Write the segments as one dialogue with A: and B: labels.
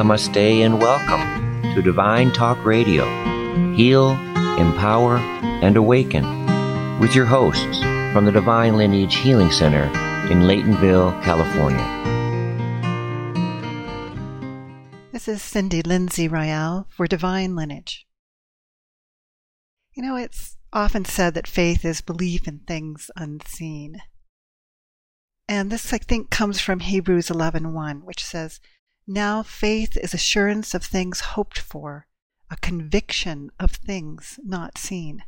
A: namaste, and welcome to Divine Talk Radio. Heal, empower, and awaken with your hosts from the Divine Lineage Healing Center in Laytonville, California.
B: This is Cindy Lindsay Royale for Divine Lineage. You know, it's often said that faith is belief in things unseen. And this, I think, comes from Hebrews 11.1, which says, Now faith is assurance of things hoped for, a conviction of things not seen.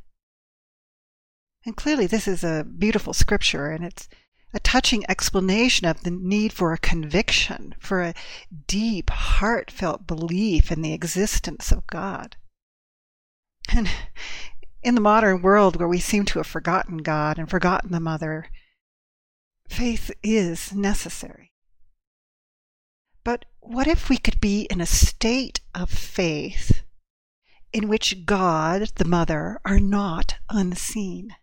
B: And clearly, this is a beautiful scripture, and it's a touching explanation of the need for a conviction, for a deep, heartfelt belief in the existence of God. And in the modern world where we seem to have forgotten God and forgotten the Mother, faith is necessary. But what if we could be in a state of faith in which God, the Mother, are not unseen?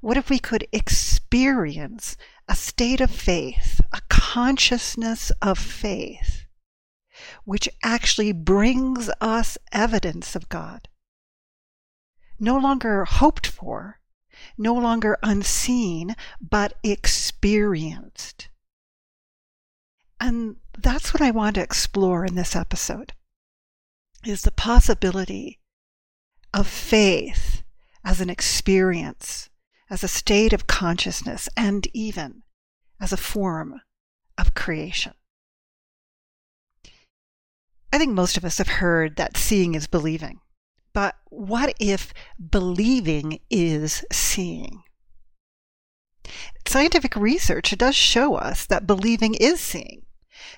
B: What if we could experience a state of faith, a consciousness of faith, which actually brings us evidence of God? no longer hoped for, no longer unseen, but experienced. And that's what I want to explore in this episode is the possibility of faith as an experience, as a state of consciousness, and even as a form of creation. I think most of us have heard that seeing is believing. But what if believing is seeing? Scientific research does show us that believing is seeing,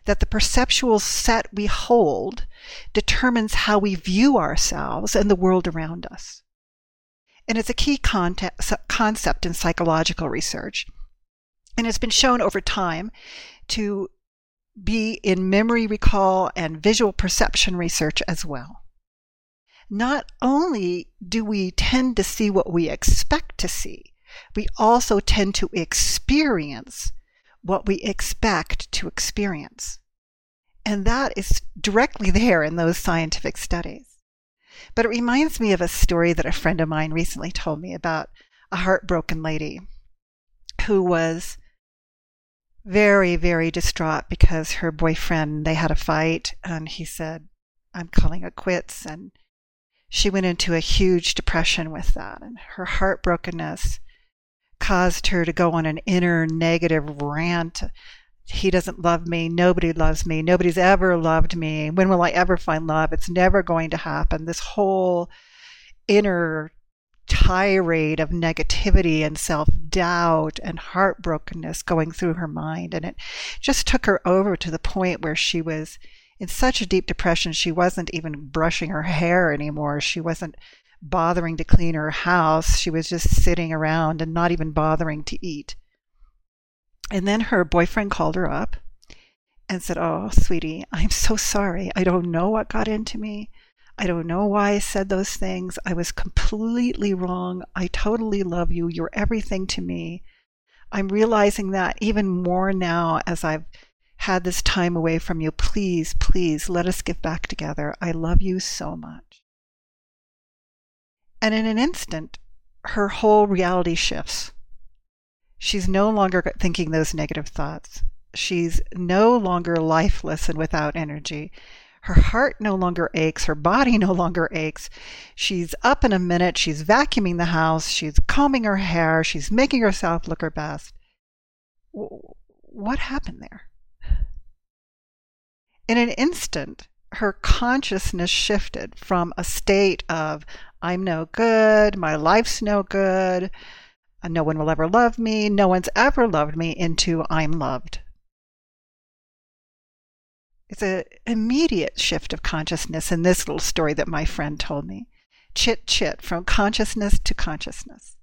B: that the perceptual set we hold determines how we view ourselves and the world around us. And it's a key concept in psychological research. And it's been shown over time to be in memory recall and visual perception research as well not only do we tend to see what we expect to see, we also tend to experience what we expect to experience. And that is directly there in those scientific studies. But it reminds me of a story that a friend of mine recently told me about a heartbroken lady who was very, very distraught because her boyfriend, they had a fight, and he said, I'm calling it quits. And she went into a huge depression with that. And her heartbrokenness caused her to go on an inner negative rant. He doesn't love me. Nobody loves me. Nobody's ever loved me. When will I ever find love? It's never going to happen. This whole inner tirade of negativity and self doubt and heartbrokenness going through her mind. And it just took her over to the point where she was in such a deep depression, she wasn't even brushing her hair anymore. She wasn't bothering to clean her house. She was just sitting around and not even bothering to eat. And then her boyfriend called her up and said, Oh, sweetie, I'm so sorry. I don't know what got into me. I don't know why I said those things. I was completely wrong. I totally love you. You're everything to me. I'm realizing that even more now as I've had this time away from you. Please, please let us get back together. I love you so much. And in an instant, her whole reality shifts. She's no longer thinking those negative thoughts. She's no longer lifeless and without energy. Her heart no longer aches. Her body no longer aches. She's up in a minute. She's vacuuming the house. She's combing her hair. She's making herself look her best. What happened there? In an instant, her consciousness shifted from a state of, I'm no good, my life's no good, uh, no one will ever love me, no one's ever loved me, into I'm loved. It's an immediate shift of consciousness in this little story that my friend told me. Chit chit from consciousness to consciousness.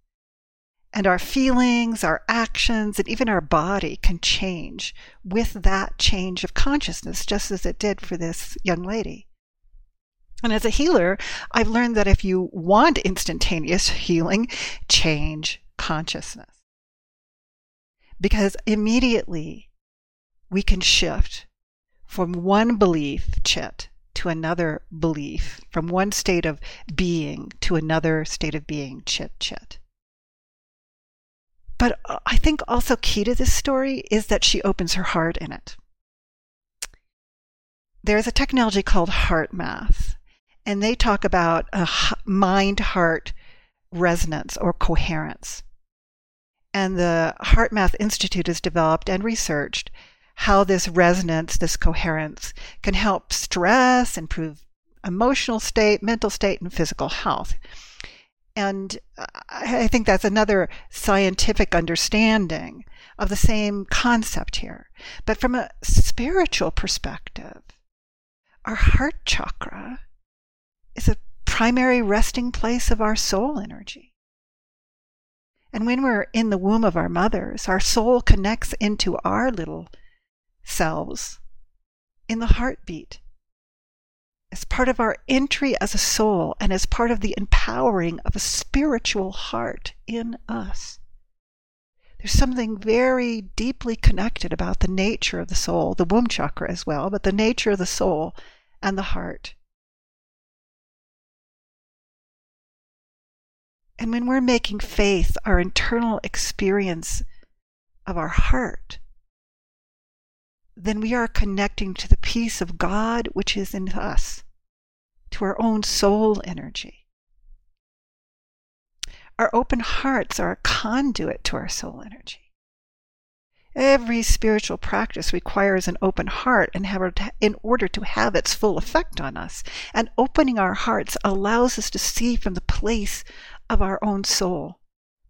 B: And our feelings, our actions, and even our body can change with that change of consciousness, just as it did for this young lady. And as a healer, I've learned that if you want instantaneous healing, change consciousness. Because immediately we can shift from one belief, chit, to another belief, from one state of being to another state of being, chit, chit. But uh, I think also key to this story is that she opens her heart in it. There's a technology called HeartMath, and they talk about a mind heart resonance or coherence. And the HeartMath Institute has developed and researched how this resonance, this coherence, can help stress, improve emotional state, mental state, and physical health. And I think that's another scientific understanding of the same concept here. But from a spiritual perspective, our heart chakra is a primary resting place of our soul energy. And when we're in the womb of our mothers, our soul connects into our little selves in the heartbeat as part of our entry as a soul and as part of the empowering of a spiritual heart in us. There's something very deeply connected about the nature of the soul, the womb chakra as well, but the nature of the soul and the heart. And when we're making faith our internal experience of our heart, then we are connecting to the peace of God which is in us, to our own soul energy. Our open hearts are a conduit to our soul energy. Every spiritual practice requires an open heart in order to have its full effect on us. And opening our hearts allows us to see from the place of our own soul,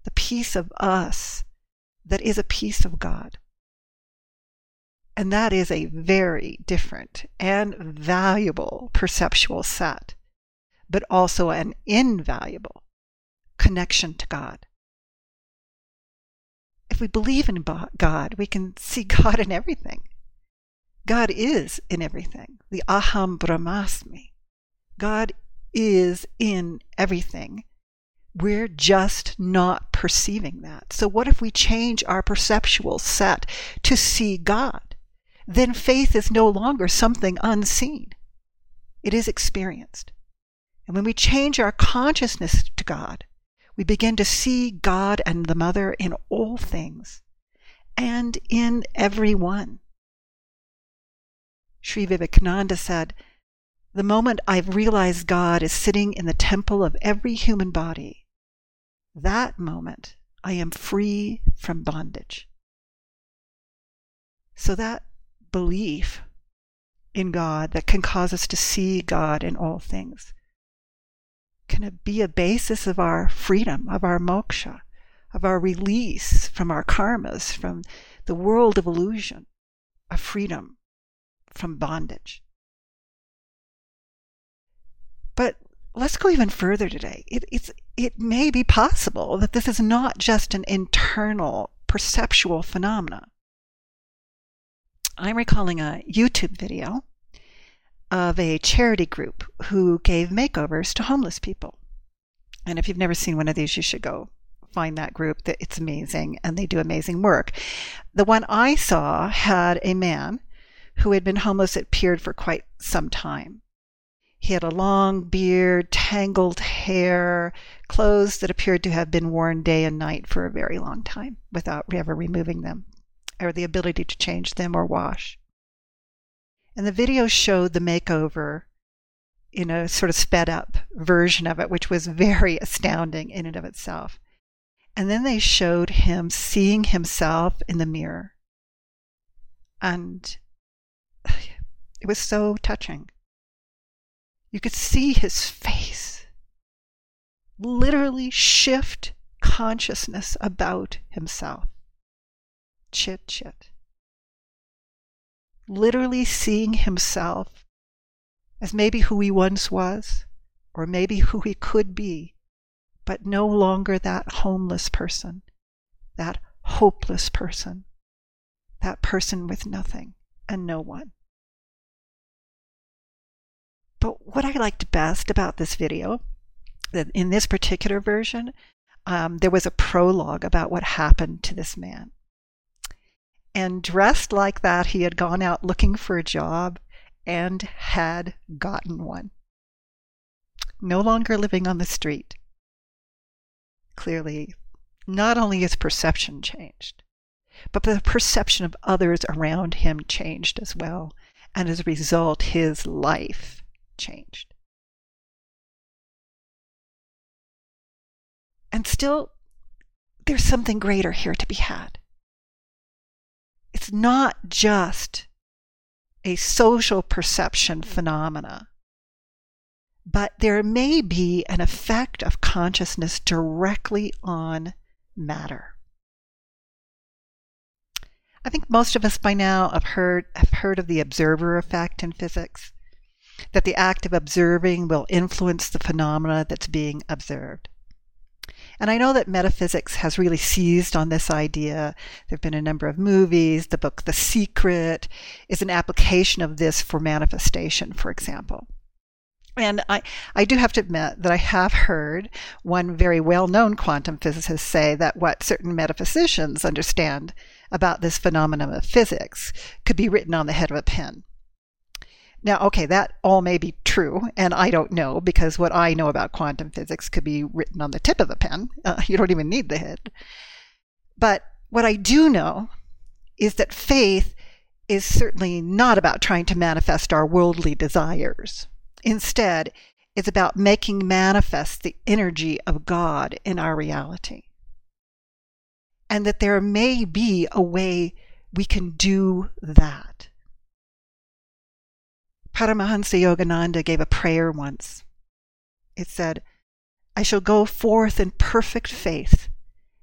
B: the piece of us that is a piece of God. And that is a very different and valuable perceptual set, but also an invaluable connection to God. If we believe in God, we can see God in everything. God is in everything. The Aham Brahmasmi. God is in everything. We're just not perceiving that. So, what if we change our perceptual set to see God? then faith is no longer something unseen. It is experienced. And when we change our consciousness to God, we begin to see God and the Mother in all things and in everyone. Sri Vivekananda said, The moment I've realized God is sitting in the temple of every human body, that moment I am free from bondage. So that belief in God that can cause us to see God in all things. Can be a basis of our freedom, of our moksha, of our release from our karmas, from the world of illusion, of freedom from bondage? But let's go even further today. It, it's, it may be possible that this is not just an internal perceptual phenomenon. I'm recalling a YouTube video of a charity group who gave makeovers to homeless people. And if you've never seen one of these, you should go find that group. It's amazing and they do amazing work. The one I saw had a man who had been homeless, it appeared, for quite some time. He had a long beard, tangled hair, clothes that appeared to have been worn day and night for a very long time without ever removing them or the ability to change them or wash. And the video showed the makeover in a sort of sped up version of it, which was very astounding in and of itself. And then they showed him seeing himself in the mirror. And it was so touching. You could see his face literally shift consciousness about himself chit chit. Literally seeing himself as maybe who he once was, or maybe who he could be, but no longer that homeless person, that hopeless person, that person with nothing and no one. But what I liked best about this video, that in this particular version, um, there was a prologue about what happened to this man. And dressed like that, he had gone out looking for a job and had gotten one. No longer living on the street. Clearly, not only his perception changed, but the perception of others around him changed as well. And as a result, his life changed. And still, there's something greater here to be had. It's not just a social perception mm. phenomena, but there may be an effect of consciousness directly on matter. I think most of us by now have heard, have heard of the observer effect in physics, that the act of observing will influence the phenomena that's being observed. And I know that metaphysics has really seized on this idea. There have been a number of movies. The book The Secret is an application of this for manifestation, for example. And I, I do have to admit that I have heard one very well known quantum physicist say that what certain metaphysicians understand about this phenomenon of physics could be written on the head of a pen. Now, okay, that all may be true, and I don't know because what I know about quantum physics could be written on the tip of the pen. Uh, you don't even need the head. But what I do know is that faith is certainly not about trying to manifest our worldly desires. Instead, it's about making manifest the energy of God in our reality. And that there may be a way we can do that. Paramahansa Yogananda gave a prayer once. It said, I shall go forth in perfect faith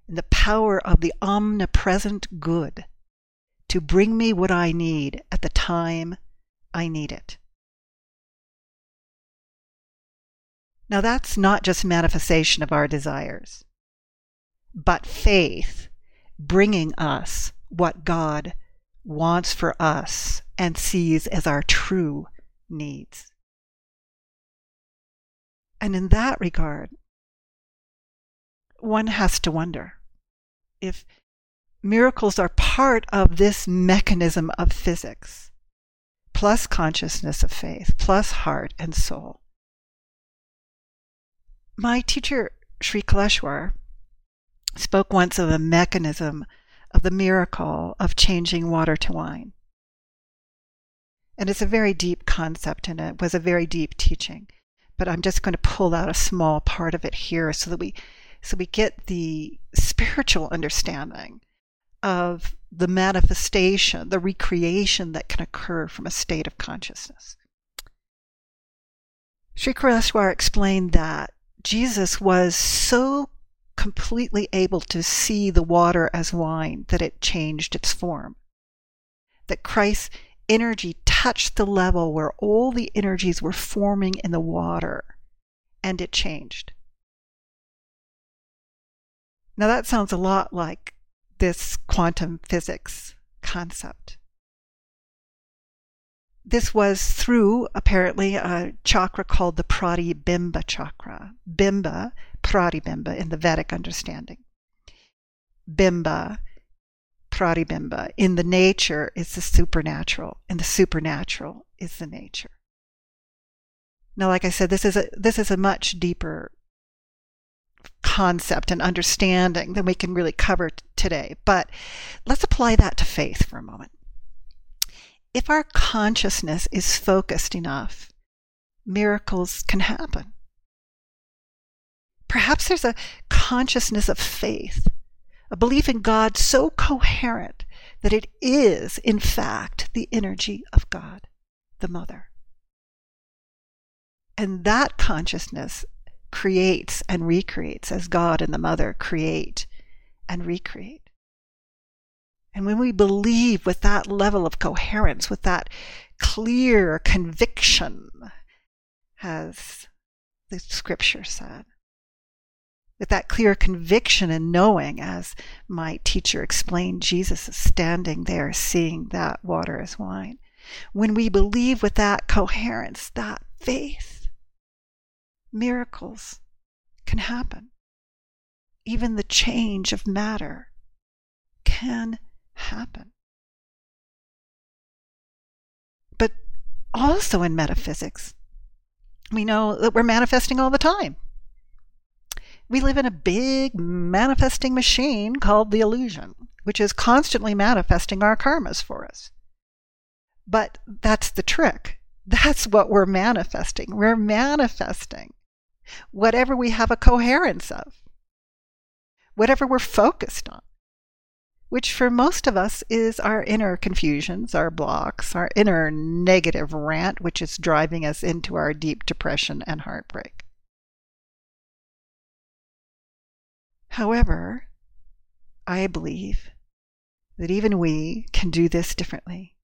B: in the power of the omnipresent good to bring me what I need at the time I need it. Now, that's not just manifestation of our desires, but faith bringing us what God wants for us and sees as our true needs. And in that regard, one has to wonder if miracles are part of this mechanism of physics, plus consciousness of faith, plus heart and soul. My teacher, Sri Kaleshwar, spoke once of a mechanism of the miracle of changing water to wine. And it's a very deep concept and it was a very deep teaching. But I'm just going to pull out a small part of it here so that we so we get the spiritual understanding of the manifestation, the recreation that can occur from a state of consciousness. Sri Kaleshwar explained that Jesus was so completely able to see the water as wine that it changed its form. That Christ energy touched the level where all the energies were forming in the water and it changed. Now that sounds a lot like this quantum physics concept. This was through apparently a chakra called the Pratibimba chakra. Bimba, Pratibimba in the Vedic understanding. Bimba In the nature is the supernatural, and the supernatural is the nature. Now, like I said, this is a this is a much deeper concept and understanding than we can really cover t- today. But let's apply that to faith for a moment. If our consciousness is focused enough, miracles can happen. Perhaps there's a consciousness of faith a belief in God so coherent that it is, in fact, the energy of God, the Mother. And that consciousness creates and recreates as God and the Mother create and recreate. And when we believe with that level of coherence, with that clear conviction, as the scripture said, with that clear conviction and knowing, as my teacher explained, Jesus is standing there seeing that water as wine. When we believe with that coherence, that faith, miracles can happen. Even the change of matter can happen. But also in metaphysics, we know that we're manifesting all the time we live in a big manifesting machine called the illusion, which is constantly manifesting our karmas for us. But that's the trick. That's what we're manifesting. We're manifesting whatever we have a coherence of, whatever we're focused on, which for most of us is our inner confusions, our blocks, our inner negative rant, which is driving us into our deep depression and heartbreak. However, I believe that even we can do this differently.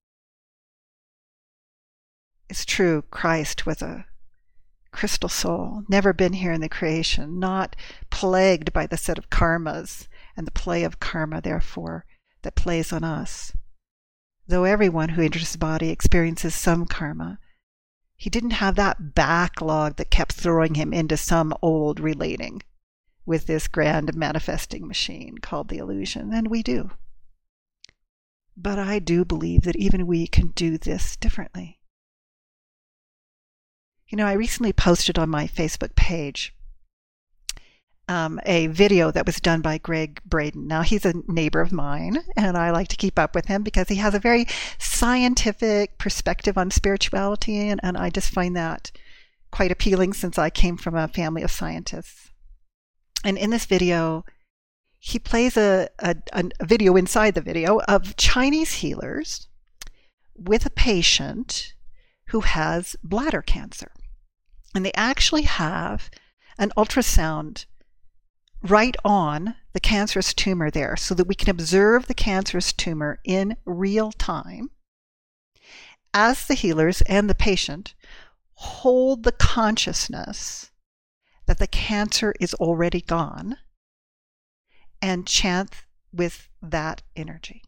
B: It's true, Christ was a crystal soul, never been here in the creation, not plagued by the set of karmas and the play of karma, therefore, that plays on us. Though everyone who enters the body experiences some karma, he didn't have that backlog that kept throwing him into some old relating with this grand manifesting machine called the illusion, and we do. But I do believe that even we can do this differently. You know, I recently posted on my Facebook page um, a video that was done by Gregg Braden. Now, he's a neighbor of mine, and I like to keep up with him because he has a very scientific perspective on spirituality, and, and I just find that quite appealing since I came from a family of scientists. And in this video, he plays a, a, a video inside the video of Chinese healers with a patient who has bladder cancer. And they actually have an ultrasound right on the cancerous tumor there so that we can observe the cancerous tumor in real time as the healers and the patient hold the consciousness that the cancer is already gone and chant with that energy.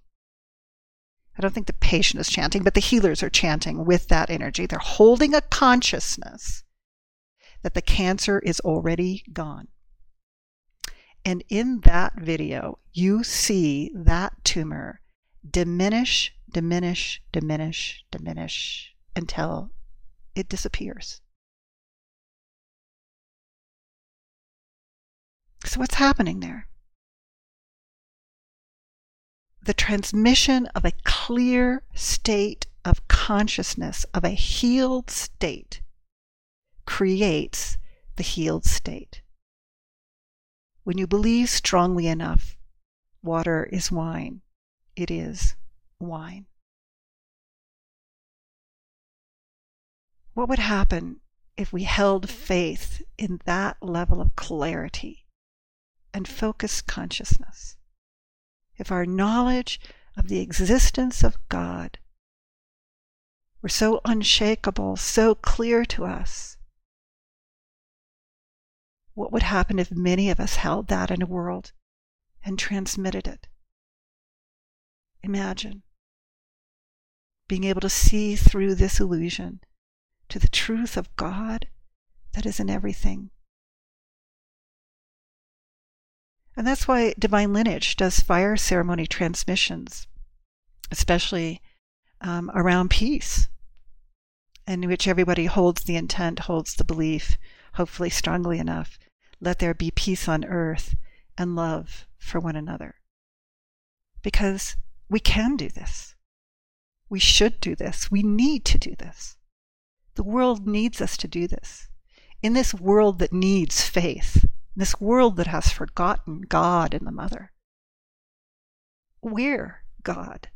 B: I don't think the patient is chanting, but the healers are chanting with that energy. They're holding a consciousness that the cancer is already gone. And in that video, you see that tumor diminish, diminish, diminish, diminish until it disappears. So, what's happening there? The transmission of a clear state of consciousness, of a healed state, creates the healed state. When you believe strongly enough, water is wine, it is wine. What would happen if we held faith in that level of clarity and focused consciousness? If our knowledge of the existence of God were so unshakable, so clear to us, what would happen if many of us held that in a world and transmitted it? Imagine being able to see through this illusion to the truth of God that is in everything. And that's why Divine Lineage does fire ceremony transmissions, especially um, around peace, in which everybody holds the intent, holds the belief, hopefully strongly enough. Let there be peace on earth and love for one another. Because we can do this. We should do this. We need to do this. The world needs us to do this. In this world that needs faith, this world that has forgotten God and the Mother, we're God.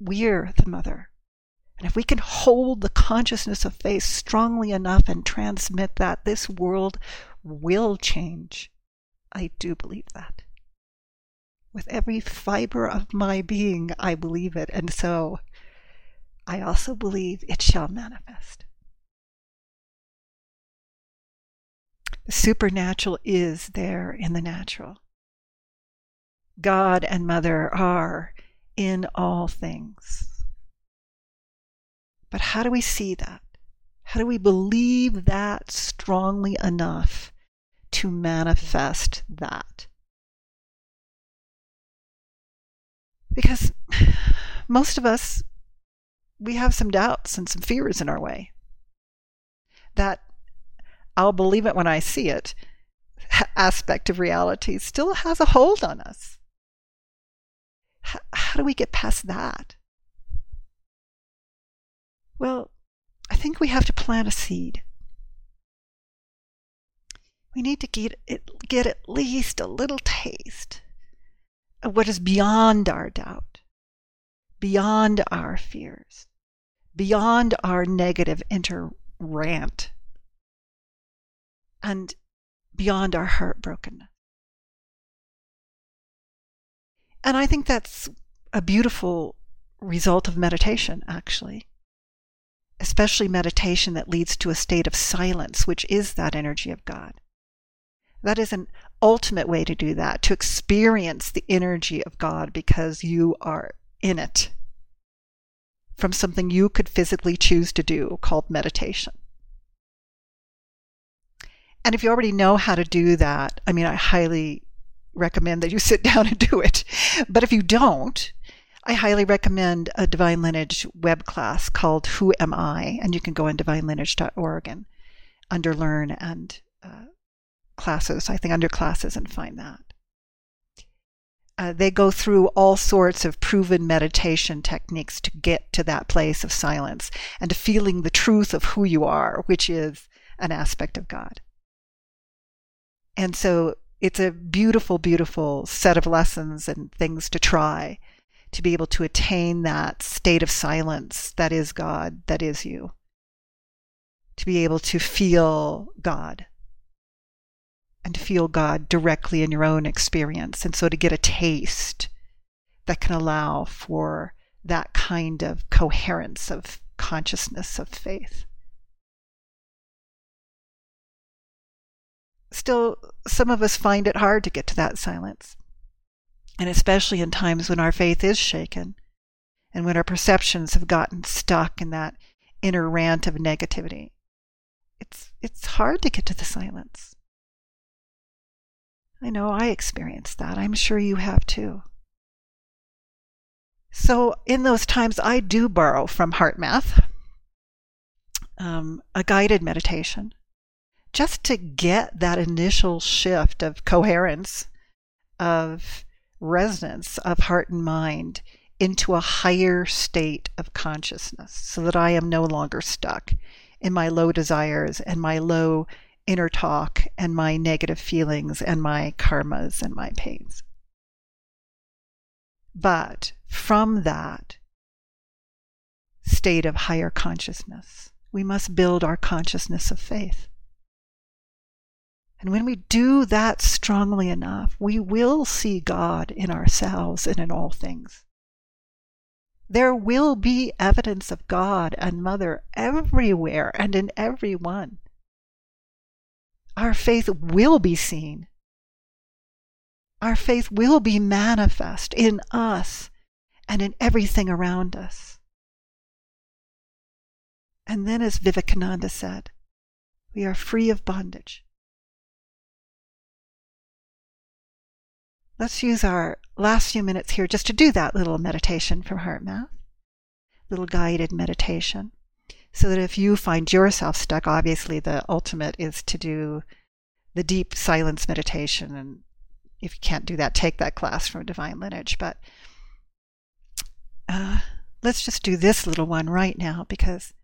B: We're the Mother. And if we can hold the consciousness of faith strongly enough and transmit that, this world will change. I do believe that. With every fiber of my being, I believe it. And so I also believe it shall manifest. The supernatural is there in the natural. God and Mother are in all things. But how do we see that? How do we believe that strongly enough to manifest that? Because most of us, we have some doubts and some fears in our way. That I'll believe it when I see it aspect of reality still has a hold on us. H- how do we get past that? Well, I think we have to plant a seed. We need to get, it, get at least a little taste of what is beyond our doubt, beyond our fears, beyond our negative inner rant, and beyond our heartbrokenness. And I think that's a beautiful result of meditation, actually. Especially meditation that leads to a state of silence, which is that energy of God. That is an ultimate way to do that, to experience the energy of God because you are in it from something you could physically choose to do called meditation. And if you already know how to do that, I mean, I highly recommend that you sit down and do it. But if you don't, I highly recommend a Divine Lineage web class called Who Am I? And you can go on divinelineage.org and under Learn and uh, classes, I think under classes, and find that. Uh, they go through all sorts of proven meditation techniques to get to that place of silence and to feeling the truth of who you are, which is an aspect of God. And so it's a beautiful, beautiful set of lessons and things to try to be able to attain that state of silence that is God, that is you. To be able to feel God and to feel God directly in your own experience. And so to get a taste that can allow for that kind of coherence of consciousness of faith. Still, some of us find it hard to get to that silence. And especially in times when our faith is shaken and when our perceptions have gotten stuck in that inner rant of negativity. It's, it's hard to get to the silence. I know I experienced that. I'm sure you have too. So, in those times, I do borrow from HeartMath um, a guided meditation just to get that initial shift of coherence, of resonance of heart and mind into a higher state of consciousness so that I am no longer stuck in my low desires and my low inner talk and my negative feelings and my karmas and my pains. But from that state of higher consciousness, we must build our consciousness of faith. And when we do that strongly enough, we will see God in ourselves and in all things. There will be evidence of God and Mother everywhere and in everyone our faith will be seen. Our faith will be manifest in us and in everything around us. And then, as Vivekananda said, we are free of bondage. Let's use our last few minutes here just to do that little meditation from HeartMath, little guided meditation so that if you find yourself stuck, obviously the ultimate is to do the deep silence meditation. And if you can't do that, take that class from Divine Lineage. But uh, let's just do this little one right now because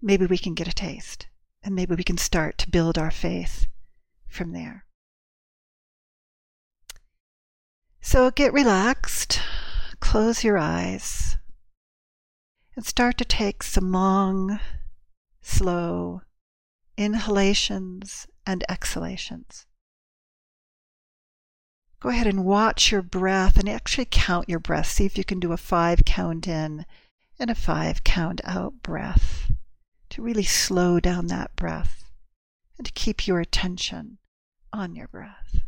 B: maybe we can get a taste and maybe we can start to build our faith from there. So get relaxed, close your eyes and start to take some long, slow inhalations and exhalations. Go ahead and watch your breath and actually count your breath. See if you can do a five count in and a five count out breath to really slow down that breath and to keep your attention on your breath.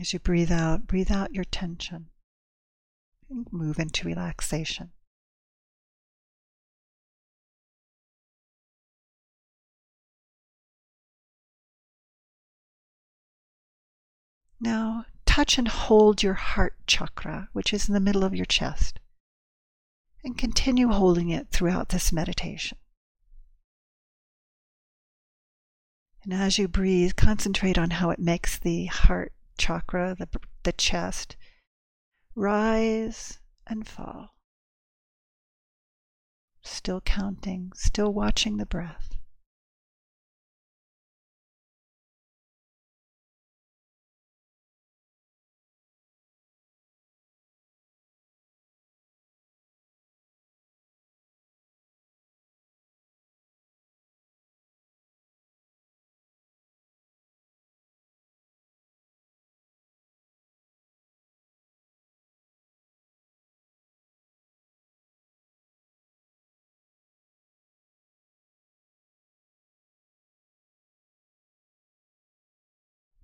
B: As you breathe out, breathe out your tension and move into relaxation. Now, touch and hold your heart chakra, which is in the middle of your chest, and continue holding it throughout this meditation. And as you breathe, concentrate on how it makes the heart chakra, the, the chest, rise and fall. Still counting, still watching the breath.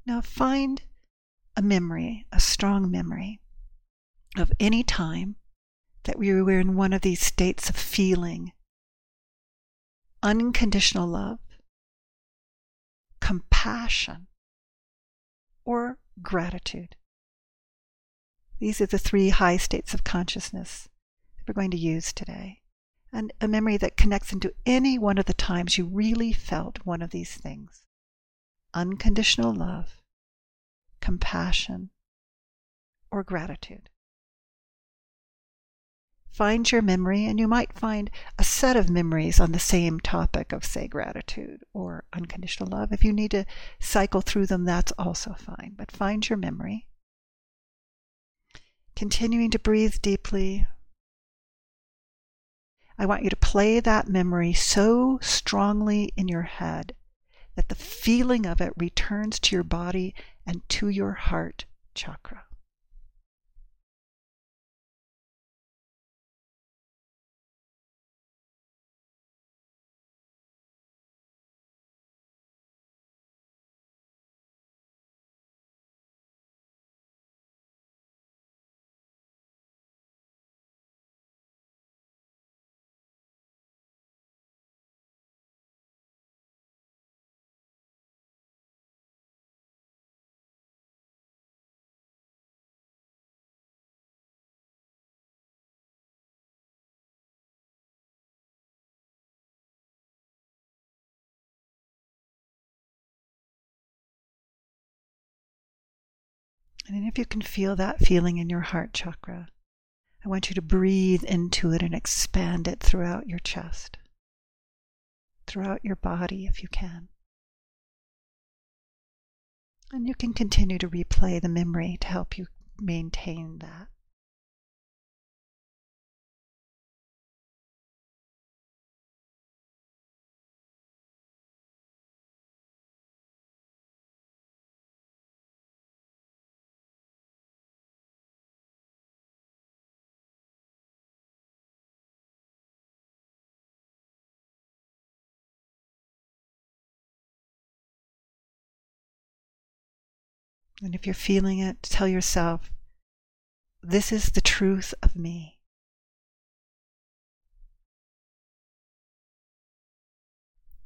B: Now find a memory, a strong memory of any time that we were in one of these states of feeling unconditional love, compassion, or gratitude. These are the three high states of consciousness that we're going to use today. And a memory that connects into any one of the times you really felt one of these things unconditional love, compassion, or gratitude. Find your memory, and you might find a set of memories on the same topic of, say, gratitude or unconditional love. If you need to cycle through them, that's also fine. But find your memory. Continuing to breathe deeply. I want you to play that memory so strongly in your head that the feeling of it returns to your body and to your heart chakra. And if you can feel that feeling in your heart chakra, I want you to breathe into it and expand it throughout your chest, throughout your body if you can. And you can continue to replay the memory to help you maintain that. And if you're feeling it, tell yourself, this is the truth of me.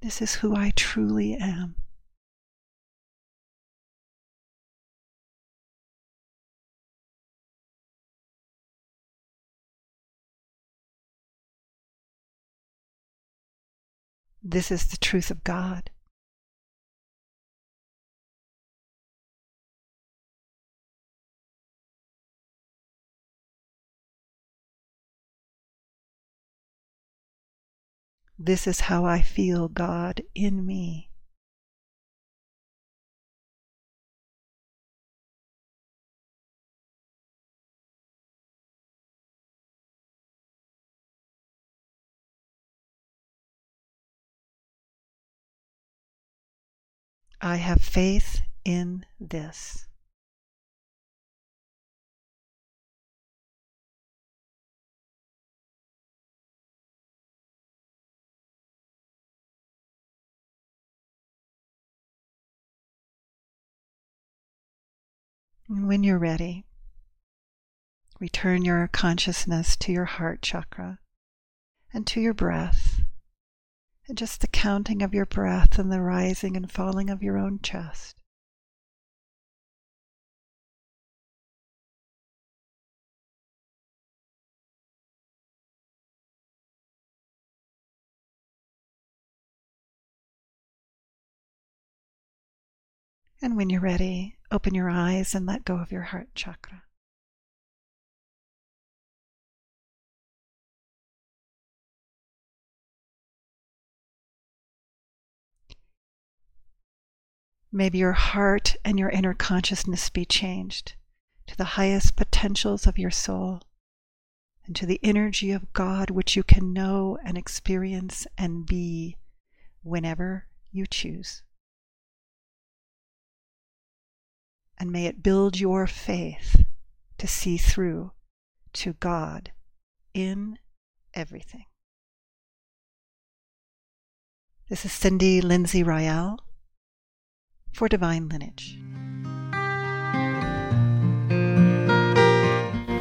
B: This is who I truly am. This is the truth of God. This is how I feel God in me. I have faith in this. And when you're ready, return your consciousness to your heart chakra and to your breath. And just the counting of your breath and the rising and falling of your own chest. And when you're ready, open your eyes and let go of your heart chakra. Maybe your heart and your inner consciousness be changed to the highest potentials of your soul and to the energy of God which you can know and experience and be whenever you choose. And may it build your faith to see through to God in everything. This is Cindy Lindsay Royale for Divine Lineage.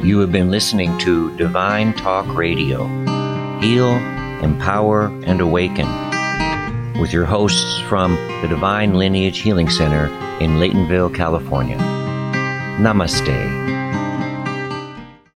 A: You have been listening to Divine Talk Radio Heal, Empower, and Awaken with your hosts from the Divine Lineage Healing Center in Laytonville, California. Namaste.